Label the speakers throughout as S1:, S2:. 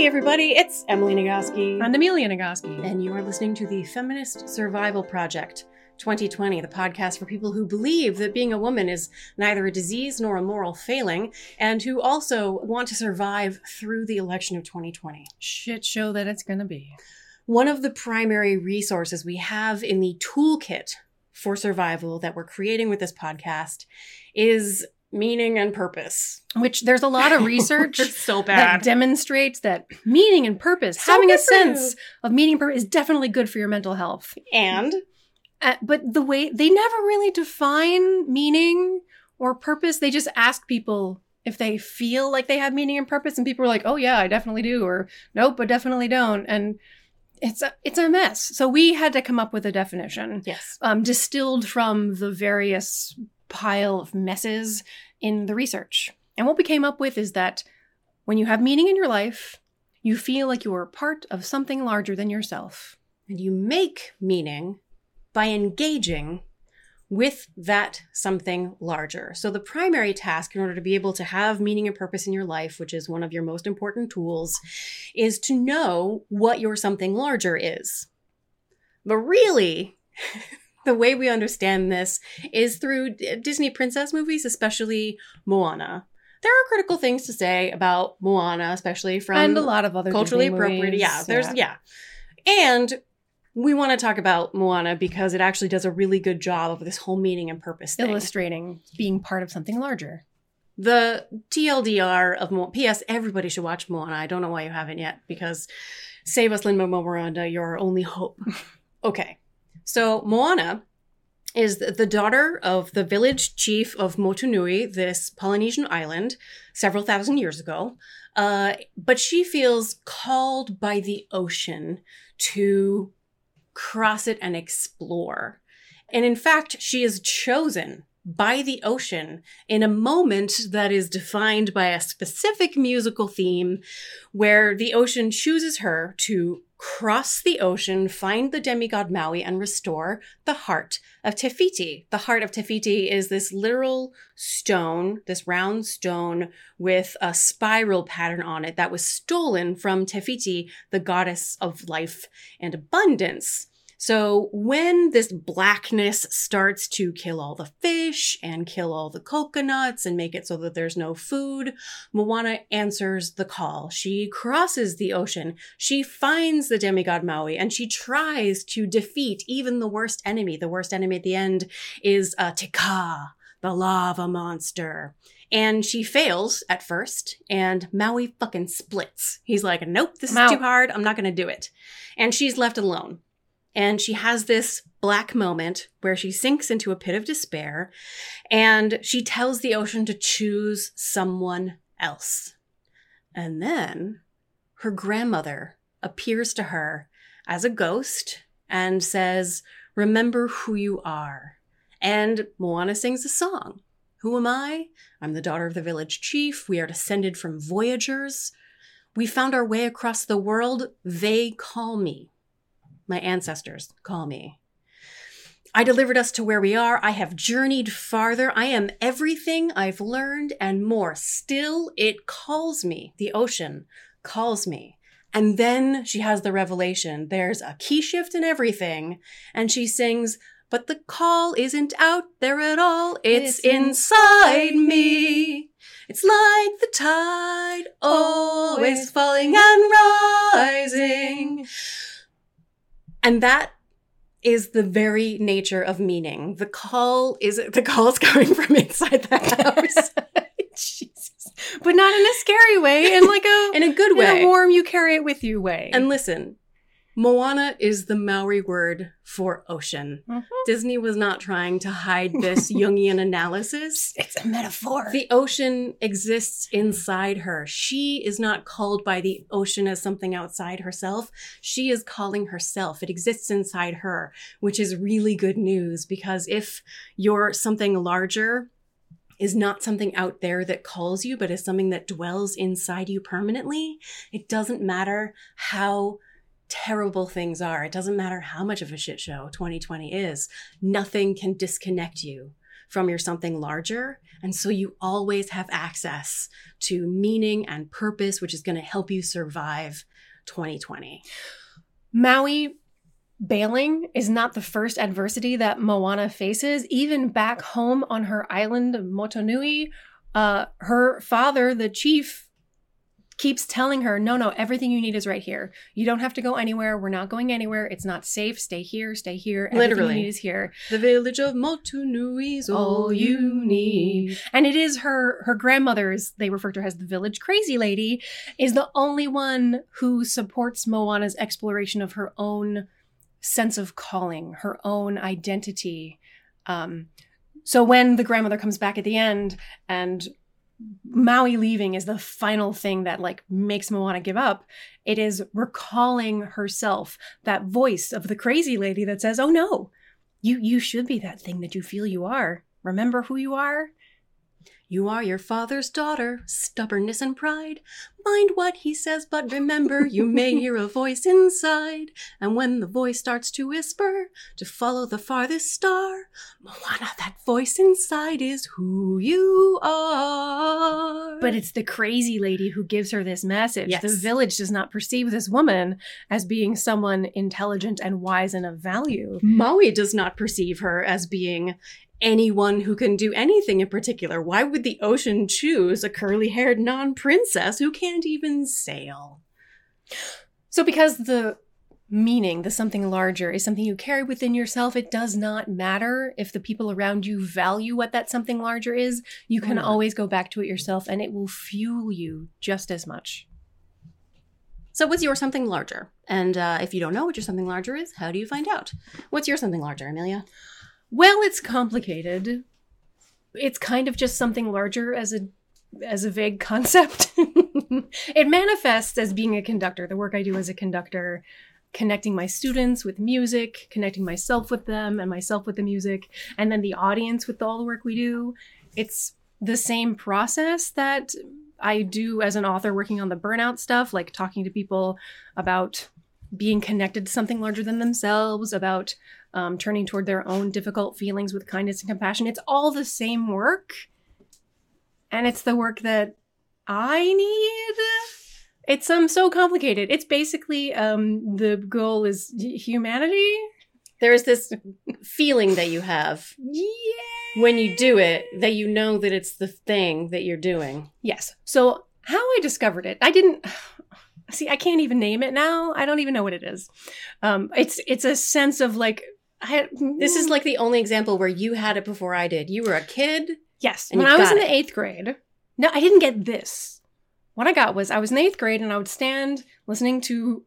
S1: Hey, everybody, it's Emily Nagoski.
S2: And Amelia Nagoski.
S1: And you are listening to the Feminist Survival Project 2020, the podcast for people who believe that being a woman is neither a disease nor a moral failing, and who also want to survive through the election of 2020.
S2: Shit show that it's gonna be.
S1: One of the primary resources we have in the toolkit for survival that we're creating with this podcast is meaning and purpose.
S2: Which there's a lot of research
S1: so
S2: that demonstrates that meaning and purpose,
S1: So
S2: having a sense of meaning and purpose is definitely good for your mental health.
S1: and
S2: Uh, but the way they never really define meaning or purpose, they just ask people if they feel like they have meaning and purpose, and people are like, "Oh yeah, I definitely do," or "Nope, I definitely don't," and it's a it's a mess. So we had to come up with a definition.
S1: yes.
S2: um, distilled from the various pile of messes in the research. And what we came up with is that when you have meaning in your life, you feel like you are part of something larger than yourself.
S1: And you make meaning by engaging with that something larger. So, the primary task in order to be able to have meaning and purpose in your life, which is one of your most important tools, is to know what your something larger is. But really, the way we understand this is through D- Disney princess movies, especially Moana. There are critical things to say about Moana, especially from
S2: and a lot of other
S1: culturally
S2: Disney
S1: appropriate.
S2: movies.
S1: Yeah, there's yeah. And we want to talk about Moana because it actually does a really good job of this whole meaning and purpose thing.
S2: illustrating being part of something larger.
S1: the TLDR of Mo- P.S. Everybody should watch Moana. I don't know why you haven't yet because save us, Lin Manuel Miranda. You're our only hope. okay, so Moana is the- daughter of the village chief of Motunui, this Polynesian island, several thousand years ago. Uh, but she feels called by the ocean to cross it and explore. And in fact, she is chosen by the ocean in a moment that is defined by a specific musical theme where the ocean chooses her to cross the ocean, find the demigod Maui, and restore the heart of Te Fiti. The heart of Te Fiti is this literal stone, this round stone with a spiral pattern on it that was stolen from Te Fiti, the goddess of life and abundance. So when this blackness starts to kill all the fish and kill all the coconuts and make it so that there's no food, Moana answers the call. She crosses the ocean. She finds the demigod Maui and she tries to defeat even the worst enemy. The worst enemy at the end is uh, Te Kā, the lava monster. And she fails at first, and Maui fucking splits. He's like, nope, this is too hard. I'm not going to do it. And she's left alone. And she has this black moment where she sinks into a pit of despair and she tells the ocean to choose someone else. And then her grandmother appears to her as a ghost and says, Remember who you are. And Moana sings a song. Who am I? I'm the daughter of the village chief. We are descended from voyagers. We found our way across the world. They call me. My ancestors call me. I delivered us to where we are. I have journeyed farther. I am everything I've learned and more. Still, it calls me. The ocean calls me. And then she has the revelation. There's a key shift in everything. And she sings, But the call isn't out there at all. It's,
S2: It's
S1: inside me. It's like the tide, always
S2: Always
S1: falling and rising. And that is the very nature of meaning. The call is the call is coming from inside the house
S2: Jesus. But not in a scary way, in like a
S1: in a good
S2: in
S1: way.
S2: a warm you carry it with you way.
S1: and listen, Moana is the Maori word for ocean.
S2: Mhm.
S1: Disney was not trying to hide this Jungian analysis.
S2: it's a metaphor.
S1: The ocean exists inside her. She is not called by the ocean as something outside herself. She is calling herself. It exists inside her, which is really good news because if you're something larger, is not something out there that calls you, but is something that dwells inside you permanently, it doesn't matter how terrible things are. It doesn't matter how much of a shit show 2020 is. Nothing can disconnect you from your something larger. And so you always have access to meaning and purpose, which is going to help you survive 2020.
S2: Maui bailing is not the first adversity that Moana faces. Even back home on her island, Motunui, uh, her father, the chief, keeps telling her, no, no, everything you need is right here. You don't have to go anywhere. We're not going anywhere. It's not safe. Stay here. Stay here. Everything
S1: Literally.
S2: you need is here.
S1: The village of Motunui is all you need.
S2: And it is her her grandmother's, they refer to her as the village crazy lady, is the only one who supports Moana's exploration of her own sense of calling, her own identity. Um, so when the grandmother comes back at the end and Maui leaving is the final thing that like makes Moana give up. It is recalling herself, that voice of the crazy lady that says, "Oh no, you you should be that thing that you feel you are. Remember who you are."
S1: You are your father's daughter, stubbornness and pride. Mind what he says, but remember you may hear a voice inside. And when the voice starts to whisper to follow the farthest star, Moana, that voice inside is who you are.
S2: But it's the crazy lady who gives her this message.
S1: Yes.
S2: The village does not perceive this woman as being someone intelligent and wise and of value.
S1: Maui does not perceive her as being anyone who can do anything in particular. Why would the ocean choose a curly haired non princess who can't even sail?
S2: So, because the meaning, the something larger, is something you carry within yourself, it does not matter if the people around you value what that something larger is. You can
S1: Mm.
S2: always go back to it yourself and it will fuel you just as much.
S1: So, what's your something larger? And uh, if you don't know what your something larger is, how do you find out? What's your something larger, Amelia?
S2: Well, it's complicated. It's kind of just something larger as a as a vague concept. it manifests as being a conductor, the work I do as a conductor, connecting my students with music, connecting myself with them and myself with the music, and then the audience with all the work we do. It's the same process that I do as an author working on the burnout stuff, like talking to people about being connected to something larger than themselves, about um, turning toward their own difficult feelings with kindness and compassion. It's all the same work. And it's the work that I need. It's um so complicated. It's basically um the goal is humanity.
S1: There's this feeling that you have
S2: Yeah.
S1: when you do it that you know that it's the thing that you're doing.
S2: Yes. So how I discovered it, I didn't see. I can't even name it now. I don't even know what it is. Um, it's it's a sense of like I,
S1: This is mm. like the only example where you had it before I did. You were a kid.
S2: Yes. When I was in
S1: it.
S2: the eighth grade, no, I didn't get this. What I got was I was in eighth grade and I would stand listening to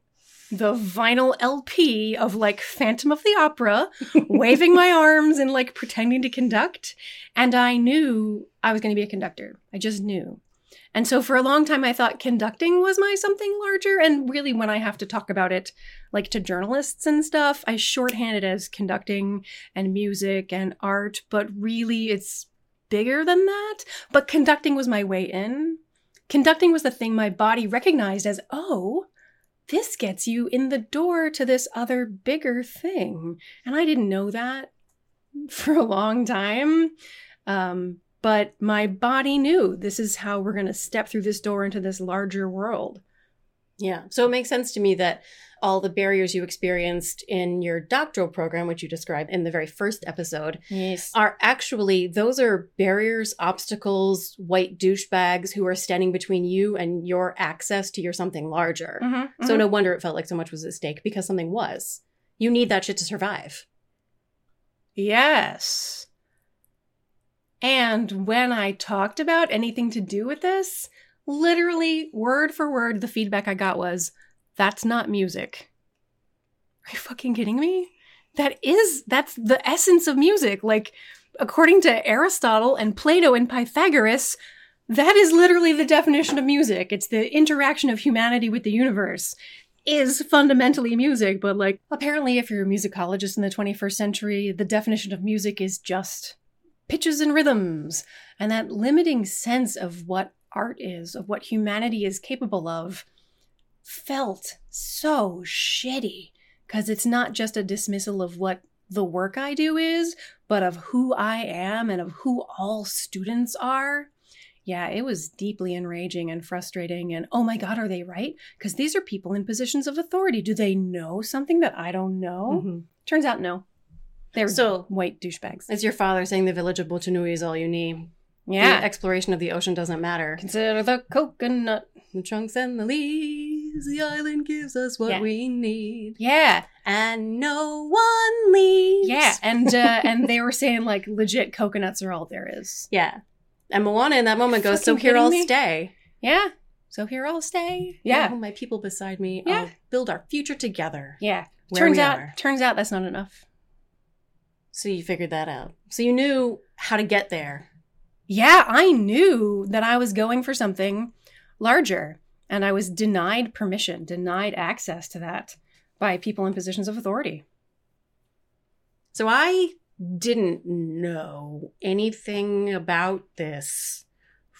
S2: the vinyl LP of like Phantom of the Opera, waving my arms and like pretending to conduct. And I knew I was going to be a conductor. I just knew. And so for a long time, I thought conducting was my something larger. And really, when I have to talk about it, like to journalists and stuff, I shorthand it as conducting and music and art. But really, it's bigger than that. But conducting was my way in. Conducting was the thing my body recognized as, oh, this gets you in the door to this other bigger thing. And I didn't know that for a long time. Um, but my body knew this is how we're going to step through this door into this larger world.
S1: Yeah. So it makes sense to me that all the barriers you experienced in your doctoral program, which you described in the very first episode,
S2: Yes.
S1: are actually those are barriers, obstacles, white douchebags who are standing between you and your access to your something larger.
S2: Mm-hmm,
S1: So no wonder it felt like so much was at stake because something was. You need that shit to survive.
S2: Yes. And when I talked about anything to do with this, literally word for word, the feedback I got was, that's not music. Are you fucking kidding me? That is, that's the essence of music. Like, according to Aristotle and Plato and Pythagoras, that is literally the definition of music. It's the interaction of humanity with the universe is fundamentally music, but like apparently if you're a musicologist in the 21st century, the definition of music is just pitches and rhythms. And that limiting sense of what art is, of what humanity is capable of, felt so shitty because it's not just a dismissal of what the work I do is, but of who I am and of who all students are. Yeah, it was deeply enraging and frustrating. And oh my God, are they right? Because these are people in positions of authority. Do they know something that I don't know?
S1: Mhm.
S2: Turns out, no. They're
S1: So-
S2: white douchebags.
S1: It's your father saying the village of Motunui is all you need.
S2: Yeah.
S1: The exploration of the ocean doesn't matter.
S2: Consider the coconut.
S1: The trunks and the leaves, the island gives us what
S2: Yeah.
S1: we need.
S2: Yeah.
S1: And no one leaves.
S2: Yeah. And uh, and they were saying like legit coconuts are all there is.
S1: Yeah. And Moana in that moment goes, So here I'll
S2: me?
S1: stay.
S2: Yeah. So here I'll stay.
S1: Yeah.
S2: Yeah.
S1: my people beside me.
S2: Yeah.
S1: I'll build our future together.
S2: Yeah. Turns out
S1: are.
S2: turns out that's not enough.
S1: So you figured that out. So you knew how to get there.
S2: Yeah, I knew that I was going for something larger and I was denied permission, denied access to that by people in positions of authority.
S1: So I didn't know anything about this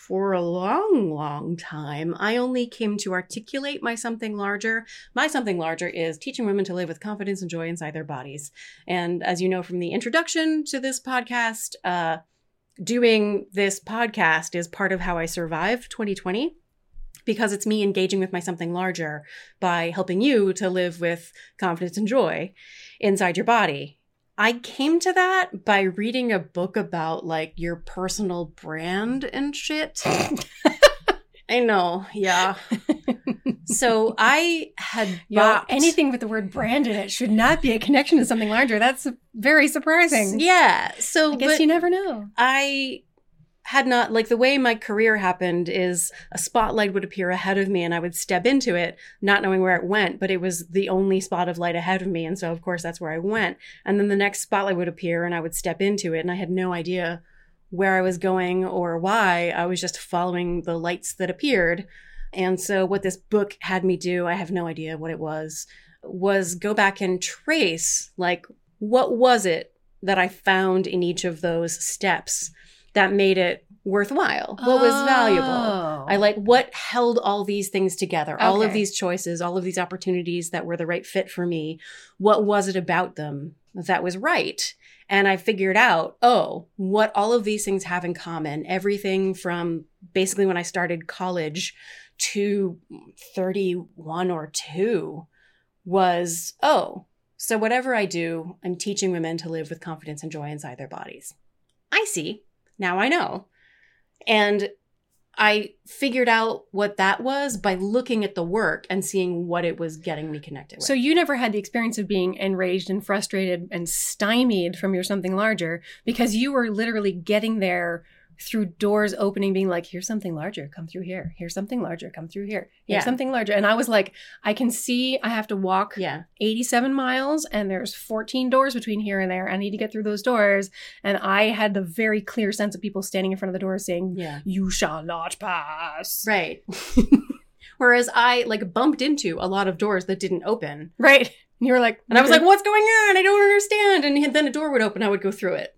S1: for a long, long time. I only came to articulate my something larger. My something larger is teaching women to live with confidence and joy inside their bodies. And as you know from the introduction to this podcast, uh, doing this podcast is part of how I survived 2020 because it's me engaging with my something larger by helping you to live with confidence and joy inside your body. I came to that by reading a book about like your personal brand and shit. I know, yeah. So I had
S2: Yeah,
S1: bought
S2: anything with the word brand in it should not be a connection to something larger. That's very surprising.
S1: Yeah. So
S2: I guess
S1: but
S2: you never know.
S1: I had not like the way my career happened is a spotlight would appear ahead of me and I would step into it not knowing where it went but it was the only spot of light ahead of me. And so of course that's where I went. And then the next spotlight would appear and I would step into it and I had no idea where I was going or why. I was just following the lights that appeared. And so what this book had me do I have no idea what it was was go back and trace like what was it that I found in each of those steps that made it worthwhile? What was valuable?
S2: Oh.
S1: I like oh. what held all these things together, all of these choices, all of these opportunities that were the right fit for me. What was it about them that was right? And I figured out, oh, what all of these things have in common. Everything from basically when I started college to 31 or 2 was, oh, so whatever I do, I'm teaching women to live with confidence and joy inside their bodies. I see. Now I know. And I figured out what that was by looking at the work and seeing what it was getting me connected with.
S2: So you never had the experience of being enraged and frustrated and stymied from your something larger because you were literally getting there through doors opening, being like, here's something larger, come through here. Here's something larger, come through here. Here's
S1: Yeah.
S2: something larger. And I was like, I can see I have to walk
S1: yeah.
S2: 87 miles and there's 14 doors between here and there. I need to get through those doors. And I had the very clear sense of people standing in front of the doors saying,
S1: Yeah.
S2: You shall not pass.
S1: Right. Whereas I like bumped into a lot of doors that didn't open.
S2: Right. And you were like,
S1: And I was like, what's going on? I don't understand. And then a door would open, I would go through it.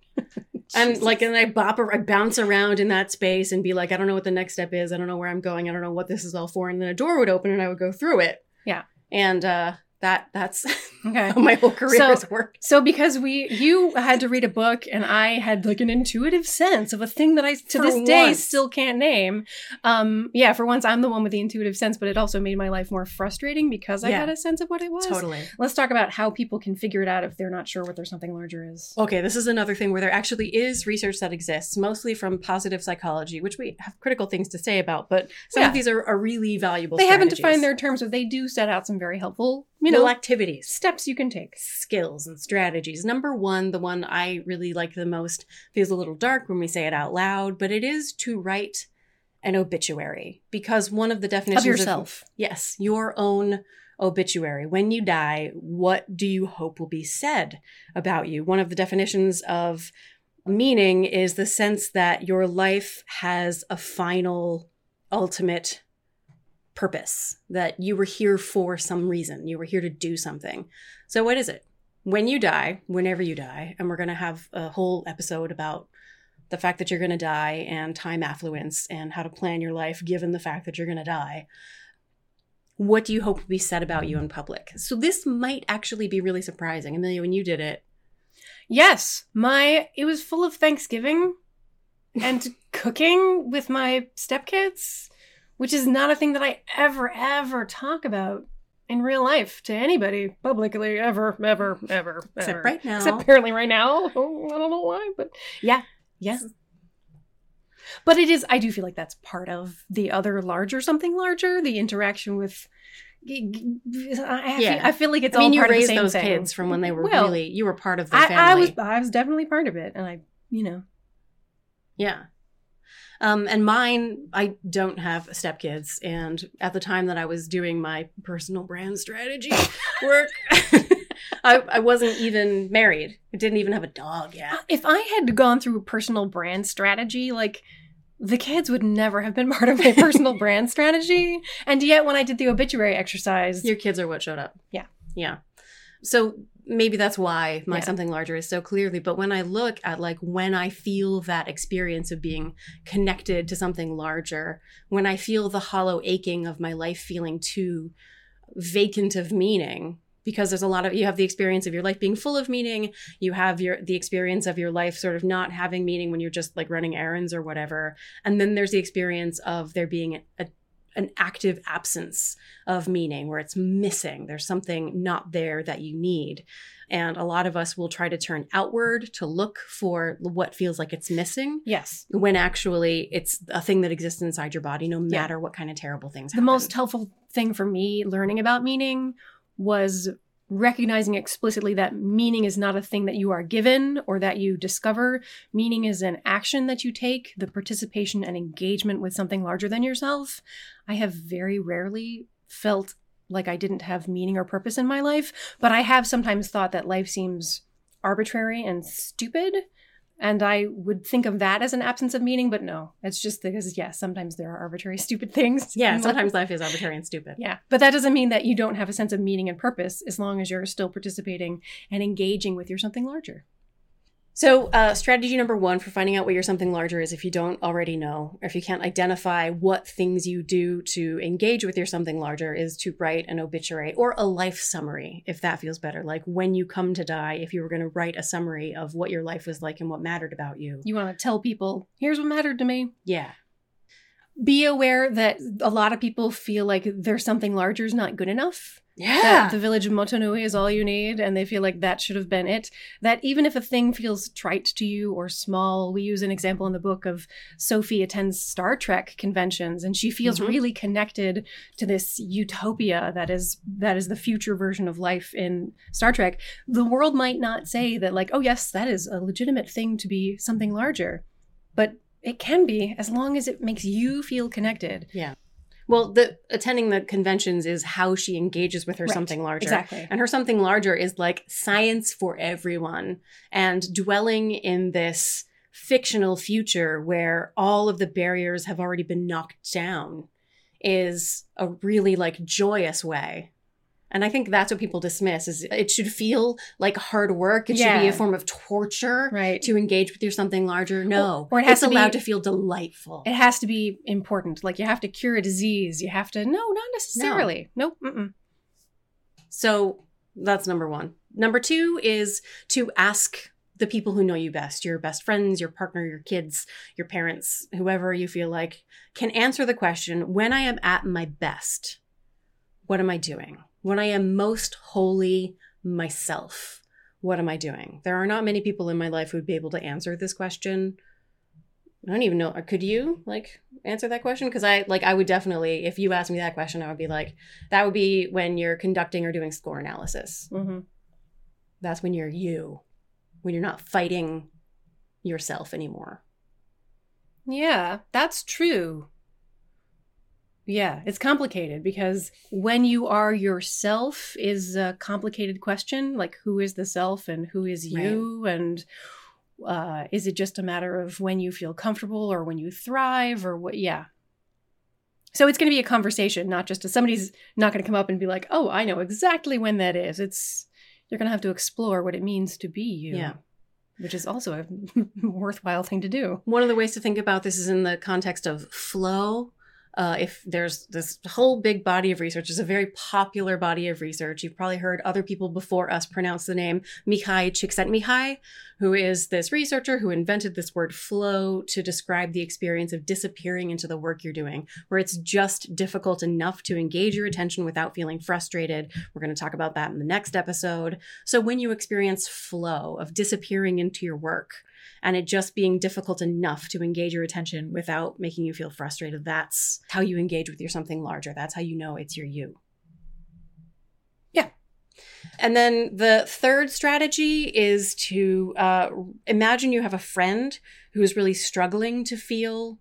S1: And like, and I bop, I bounce around in that space and be like, I don't know what the next step is. I don't know where I'm going. I don't know what this is all for. And then a door would open and I would go through it.
S2: Yeah.
S1: And uh, that that's
S2: okay.
S1: how my whole career
S2: So-
S1: has worked.
S2: So because we you had to read a book and I had like an intuitive sense of a thing that I to
S1: For
S2: this day still can't name. Um yeah, for once I'm the one with the intuitive sense, but it also made my life more frustrating because I
S1: Yeah.
S2: had a sense of what it was.
S1: Totally.
S2: Let's talk about how people can figure it out if they're not sure what their something larger is.
S1: Okay, this is another thing where there actually is research that exists, mostly from positive psychology, which we have critical things to say about, but some
S2: Yeah.
S1: of these are, are really valuable.
S2: they haven't defined their terms, but they do set out some very helpful, you know,
S1: activities.
S2: steps you can take.
S1: skills and strategies. Number one, the one I really like the most, feels a little dark when we say it out loud, but it is to write an obituary because one of the definitions
S2: Of yourself.
S1: yes, your own obituary. When you die, what do you hope will be said about you? One of the definitions of meaning is the sense that your life has a final, ultimate purpose, that you were here for some reason. You were here to do something. So, what is it? When you die, whenever you die, and we're going to have a whole episode about the fact that you're going to die and time affluence and how to plan your life given the fact that you're going to die. What do you hope will be said about you in public? So, this might actually be really surprising. Amelia, when you did it,
S2: Yes, my it was full of Thanksgiving and cooking with my stepkids, which is not a thing that I ever ever talk about in real life to anybody publicly ever ever ever
S1: Except
S2: ever.
S1: right now.
S2: Except apparently right now. I don't know why, but yeah, yes. But it is. I do feel like that's part of the other larger something larger. The interaction with. I,
S1: Yeah.
S2: feel, I feel like it's
S1: I mean,
S2: all
S1: you
S2: part of the
S1: raised
S2: same
S1: those
S2: thing.
S1: kids from when they were
S2: Well,
S1: really, you were part of the
S2: I,
S1: family.
S2: I was I was definitely part of it, and I, you know,
S1: Yeah. Um, and mine, I don't have stepkids. And at the time that I was doing my personal brand strategy work, I, I wasn't even married. I didn't even have a dog yet.
S2: if I had gone through a personal brand strategy, like the kids would never have been part of my personal brand strategy. And yet, when I did the obituary exercise,
S1: Your kids are what showed up.
S2: Yeah.
S1: Yeah. So maybe that's why my
S2: Yeah.
S1: something larger is so clearly. But when I look at like when I feel that experience of being connected to something larger, when I feel the hollow aching of my life feeling too vacant of meaning, because there's a lot of you have the experience of your life being full of meaning you have your the experience of your life sort of not having meaning when you're just like running errands or whatever and then there's the experience of there being a, an active absence of meaning where it's missing there's something not there that you need and a lot of us will try to turn outward to look for what feels like it's missing
S2: yes,
S1: when actually it's a thing that exists inside your body no
S2: Yeah.
S1: matter what kind of terrible things
S2: the
S1: happen.
S2: most helpful thing for me learning about meaning was recognizing explicitly that meaning is not a thing that you are given or that you discover. Meaning is an action that you take, the participation and engagement with something larger than yourself. I have very rarely felt like I didn't have meaning or purpose in my life, but I have sometimes thought that life seems arbitrary and stupid. And I would think of that as an absence of meaning, but no, it's just because, yes, sometimes there are arbitrary, stupid things.
S1: yeah
S2: in life.
S1: sometimes life is arbitrary and stupid
S2: Yeah, but that doesn't mean that you don't have a sense of meaning and purpose as long as you're still participating and engaging with your something larger.
S1: So, uh, strategy number one for finding out what your something larger is, if you don't already know, or if you can't identify what things you do to engage with your something larger, is to write an obituary or a life summary, if that feels better. Like when you come to die, if you were going to write a summary of what your life was like and what mattered about you.
S2: You want to tell people, here's what mattered to me.
S1: Yeah.
S2: Be aware that a lot of people feel like there's something larger is not good enough.
S1: Yeah.
S2: That the village of Motunui is all you need, and they feel like that should have been it. That even if a thing feels trite to you or small, we use an example in the book of Sophie attends Star Trek conventions, and she feels
S1: Mhm.
S2: really connected to this utopia that is that is the future version of life in Star Trek. The world might not say that, like, oh yes, that is a legitimate thing to be something larger, but it can be as long as it makes you feel connected. Yeah.
S1: Well, the attending the conventions is how she engages with her
S2: Right.
S1: something larger.
S2: Exactly.
S1: And her something larger is like science for everyone and dwelling in this fictional future where all of the barriers have already been knocked down is a really like joyous way. And I think that's what people dismiss is it should feel like hard work. It should be a form of torture
S2: Right.
S1: to engage with your something larger. No.
S2: Or it has
S1: it's
S2: to be-
S1: allowed to feel delightful.
S2: It has to be important. Like you have to cure a disease. You have to no, not necessarily. No. Nope. Mm-mm.
S1: So that's number one. Number two is to ask the people who know you best your best friends, your partner, your kids, your parents, whoever you feel like can answer the question when I am at my best, what am I doing? When I am most wholly myself, what am I doing? There are not many people in my life who would be able to answer this question. I don't even know. Could you like answer that question? Because I like I would definitely, if you asked me that question, I would be like, that would be when you're conducting or doing score analysis.
S2: hmm
S1: That's when you're you, when you're not fighting yourself anymore.
S2: Yeah, that's true. Yeah, it's complicated because when you are yourself is a complicated question. Like, who is the self and who is you? And uh, is it just a matter of when you feel comfortable or when you thrive or what? Yeah. So it's going to be a conversation, not just a, somebody's not going to come up and be like, oh, I know exactly when that is. It's, you're going to have to explore what it means to be you.
S1: Yeah.
S2: Which is also a worthwhile thing to do.
S1: One of the ways to think about this is in the context of flow. Uh, if there's this whole big body of research, it's a very popular body of research. You've probably heard other people before us pronounce the name Mihaly Csikszentmihalyi, who is this researcher who invented this word flow to describe the experience of disappearing into the work you're doing, where it's just difficult enough to engage your attention without feeling frustrated. We're going to talk about that in the next episode. So, when you experience flow of disappearing into your work, and it just being difficult enough to engage your attention without making you feel frustrated. That's how you engage with your something larger. That's how you know it's your you.
S2: Yeah.
S1: And then the third strategy is to uh, imagine you have a friend who is really struggling to feel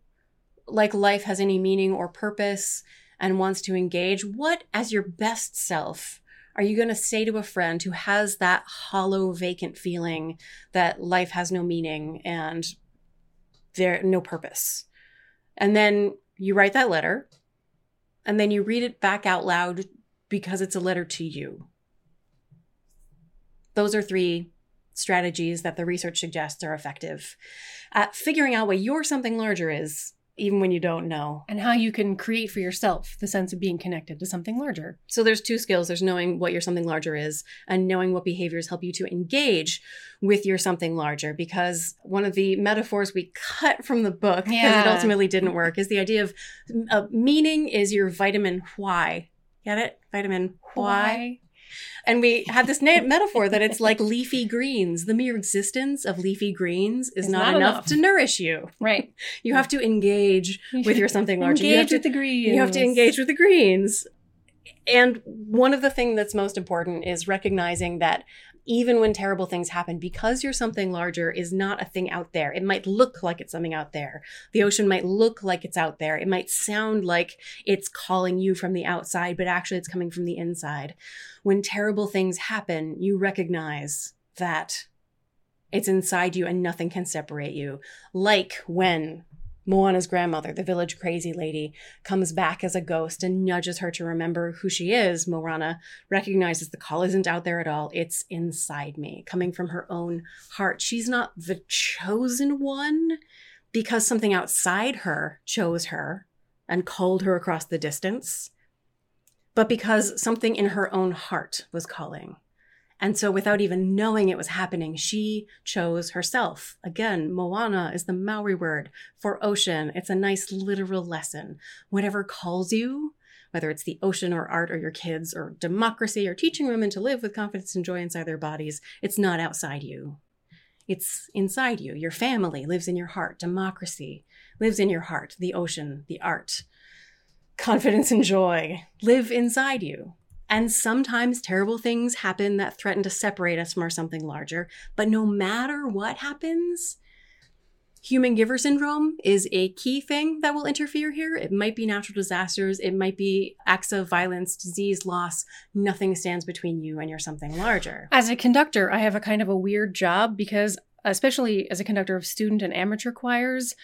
S1: like life has any meaning or purpose and wants to engage. What, as your best self, are you going to say to a friend who has that hollow, vacant feeling that life has no meaning and there no purpose? And then you write that letter and then you read it back out loud because it's a letter to you. Those are three strategies that the research suggests are effective at figuring out what your something larger is even when you don't know.
S2: And how you can create for yourself the sense of being connected to something larger.
S1: So there's two skills. There's knowing what your something larger is and knowing what behaviors help you to engage with your something larger because one of the metaphors we cut from the book because
S2: Yeah.
S1: it ultimately didn't work is the idea of uh, meaning is your vitamin why. Get it? Vitamin why. And we had this na- metaphor that it's like leafy greens. The mere existence of leafy greens is not,
S2: not
S1: enough, to nourish you.
S2: Right.
S1: You have to engage with your something larger. You have
S2: Engage
S1: to
S2: with the greens.
S1: you have to engage with the greens. And one of the things that's most important is recognizing that even when terrible things happen, because you're something larger is not a thing out there. It might look like it's something out there. The ocean might look like it's out there. It might sound like it's calling you from the outside, but actually it's coming from the inside. When terrible things happen, you recognize that it's inside you and nothing can separate you. Like when Moana's grandmother, the village crazy lady, comes back as a ghost and nudges her to remember who she is. Moana recognizes the call isn't out there at all. It's inside me, coming from her own heart. She's not the chosen one because something outside her chose her and called her across the distance, but because something in her own heart was calling. And so, without even knowing it was happening, she chose herself. Again, Moana is the Maori word for ocean. It's a nice literal lesson. Whatever calls you, whether it's the ocean or art or your kids or democracy or teaching women to live with confidence and joy inside their bodies, it's not outside you. It's inside you. Your family lives in your heart. Democracy lives in your heart. The ocean, the art, confidence and joy live inside you. And sometimes terrible things happen that threaten to separate us from our something larger. But no matter what happens, human giver syndrome is a key thing that will interfere here. It might be natural disasters, it might be acts of violence, disease, loss. Nothing stands between you and your something larger.
S2: As a conductor, I have a kind of a weird job because, especially as a conductor of student and amateur choirs,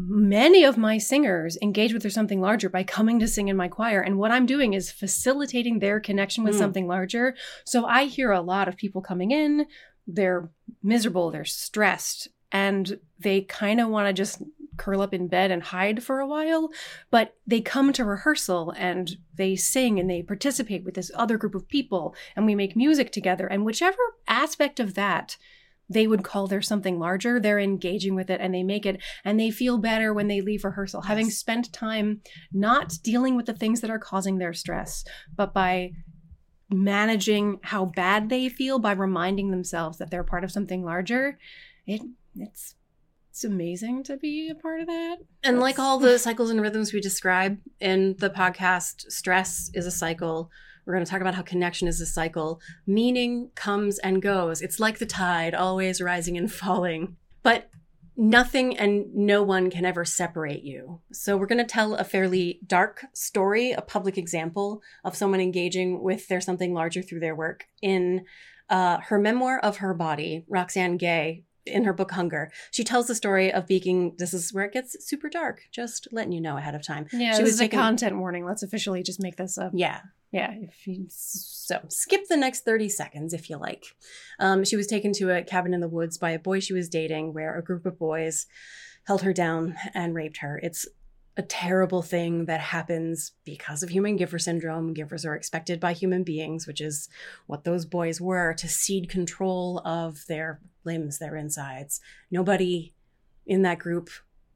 S2: many of my singers engage with their something larger by coming to sing in my choir. And what I'm doing is facilitating their connection with
S1: Mm.
S2: something larger. So I hear a lot of people coming in, they're miserable, they're stressed, and they kind of want to just curl up in bed and hide for a while. But they come to rehearsal and they sing and they participate with this other group of people and we make music together. And whichever aspect of that they would call their something larger, they're engaging with it and they make it and they feel better when they leave rehearsal, having spent time not dealing with the things that are causing their stress, but by managing how bad they feel by reminding themselves that they're part of something larger. It it's it's amazing to be a part of that.
S1: And like all the cycles and rhythms we describe in the podcast, stress is a cycle. We're going to talk about how connection is a cycle. Meaning comes and goes. It's like the tide, always rising and falling. But nothing and no one can ever separate you. So we're going to tell a fairly dark story, a public example of someone engaging with their something larger through their work in uh, her memoir of her body, Roxane Gay, in her book Hunger. She tells the story of being, this is where it gets super dark, just letting you know ahead of time.
S2: Yeah,
S1: She
S2: this
S1: was
S2: a content warning. Let's officially just make this up.
S1: Yeah.
S2: Yeah, if you
S1: So skip the next 30 seconds if you like. Um, she was taken to a cabin in the woods by a boy she was dating where a group of boys held her down and raped her. It's a terrible thing that happens because of human giver syndrome. Givers are expected by human beings, which is what those boys were, to cede control of their limbs, their insides. Nobody in that group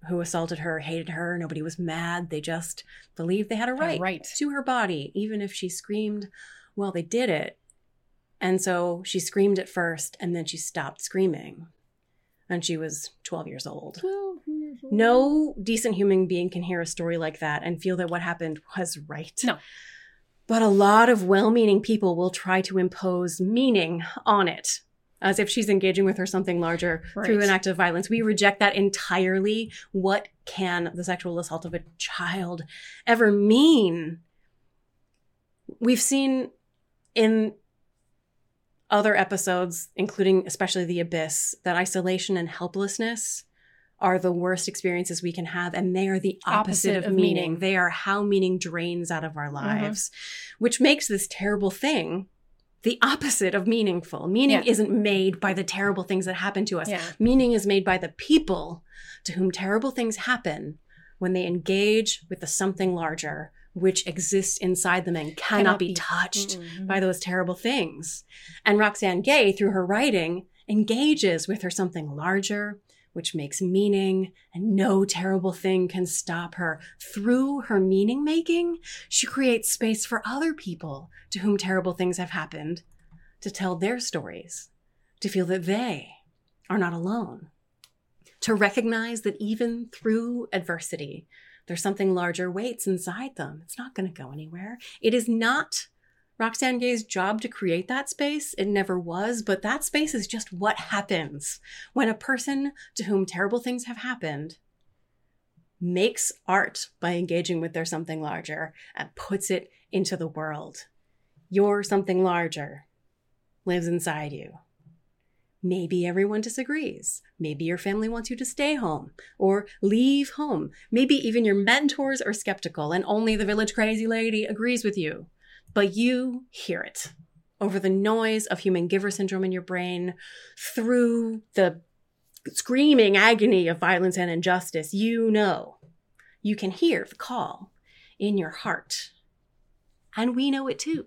S1: who assaulted her hated her. Nobody was mad. They just believed they had a right,
S2: right.
S1: to her body, even if she screamed. Well, they did it. And so she screamed at first and then she stopped screaming. And she was 12 years old. No decent human being can hear a story like that and feel that what happened was right.
S2: No.
S1: But a lot of well meaning people will try to impose meaning on it as if she's engaging with her something larger through an act of violence. We reject that entirely. What can the sexual assault of a child ever mean? We've seen in other episodes, including especially The Abyss, that isolation and helplessness are the worst experiences we can have, and they are the opposite,
S2: Opposite
S1: of,
S2: of
S1: meaning.
S2: meaning.
S1: They are how meaning drains out of our uh-huh. lives, which makes this terrible thing the opposite of meaningful. Meaning
S2: Yeah.
S1: isn't made by the terrible things that happen to us.
S2: Yeah.
S1: Meaning is made by the people to whom terrible things happen when they engage with the something larger, which exists inside them and cannot,
S2: Cannot
S1: be,
S2: be-
S1: touched
S2: Mm-mm.
S1: by those terrible things. And Roxane Gay, through her writing, engages with her something larger, which makes meaning, and no terrible thing can stop her. Through her meaning making, she creates space for other people to whom terrible things have happened to tell their stories, to feel that they are not alone, to recognize that even through adversity, there's something larger waits inside them. It's not going to go anywhere. It is not Roxane Gay's job to create that space. It never was, but that space is just what happens when a person to whom terrible things have happened makes art by engaging with their something larger and puts it into the world. Your something larger lives inside you. Maybe everyone disagrees. Maybe your family wants you to stay home or leave home. Maybe even your mentors are skeptical and only the village crazy lady agrees with you. But you hear it over the noise of human giver syndrome in your brain, through the screaming agony of violence and injustice. You know, you can hear the call in your heart. And we know it too.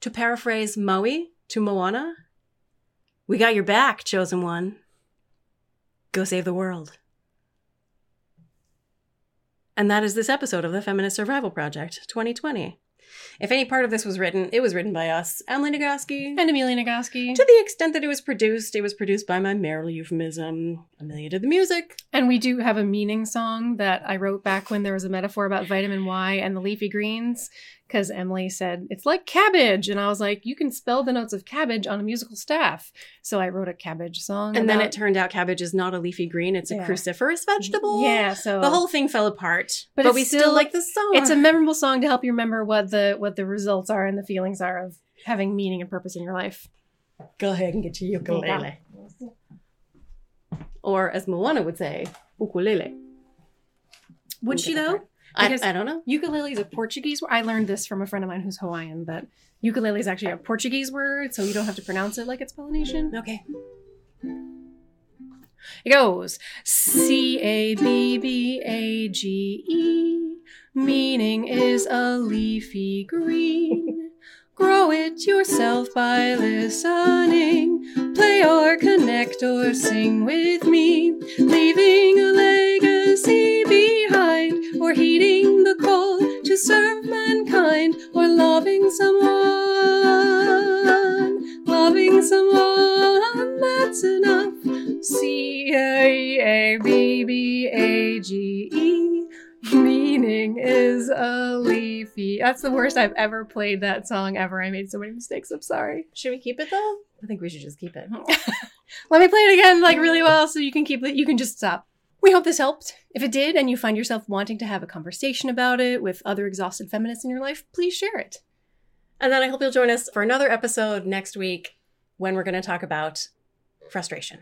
S1: To paraphrase Maui to Moana, we got your back, chosen one. Go save the world. And that is this episode of the Feminist Survival Project 2020. If any part of this was written, it was written by us, Emily Nagoski.
S2: And Amelia Nagoski.
S1: To the extent that it was produced, it was produced by my marital euphemism. Amelia did the music.
S2: And we do have a meaning song that I wrote back when there was a metaphor about vitamin Y and the leafy greens. Because Emily said, it's like cabbage. And I was like, you can spell the notes of cabbage on a musical staff. So I wrote a cabbage song.
S1: And then it turned out cabbage is not a leafy green, it's a
S2: Yeah.
S1: cruciferous vegetable.
S2: Yeah, so
S1: The whole thing fell apart. But,
S2: But
S1: we still,
S2: still-
S1: like the song.
S2: it's a memorable song to help you remember what the what the results are and the feelings are of having meaning and purpose in your life.
S1: Go ahead and get your ukulele. Or as Moana would say, ukulele.
S2: Would she though?
S1: I, I don't know.
S2: Ukulele is a Portuguese word. I learned this from a friend of mine who's Hawaiian that ukulele is actually a Portuguese word, so you don't have to pronounce it like it's Polynesian.
S1: Okay.
S2: It goes C A B B A G E, meaning is a leafy green. Grow it yourself by listening. Play or connect or sing with me, leaving a legacy behind, or heeding the call to serve mankind, or loving someone, loving someone. That's enough. C A A B B A G E. Meaning is a leafy. That's the worst I've ever played that song ever. I made so many mistakes. I'm sorry.
S1: Should we keep it though? I think we should just keep it.
S2: Let me play it again, like really well, so you can keep it. You can just stop. We hope this helped. If it did, and you find yourself wanting to have a conversation about it with other exhausted feminists in your life, please share it.
S1: And then I hope you'll join us for another episode next week when we're going to talk about frustration.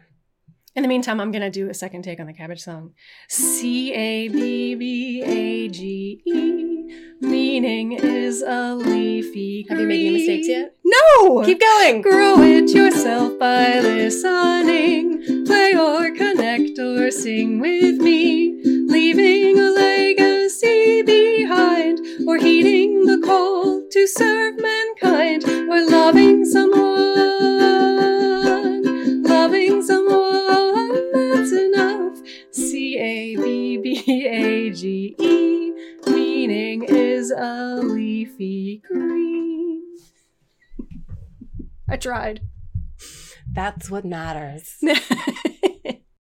S2: In the meantime, I'm gonna do a second take on the cabbage song. C A B B A G E, meaning is a leafy.
S1: Have you made any mistakes yet?
S2: No.
S1: Keep going.
S2: Grow it yourself by listening. Play or connect or sing with me, leaving a legacy behind. Or heeding the call to serve mankind. We're loving someone, loving someone. That's enough. C A B B A G E. Meaning is a leafy green. I tried.
S1: That's what matters.